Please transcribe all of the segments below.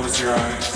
close your eyes.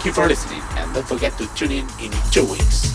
Thank you for listening and don't forget to tune in in two weeks.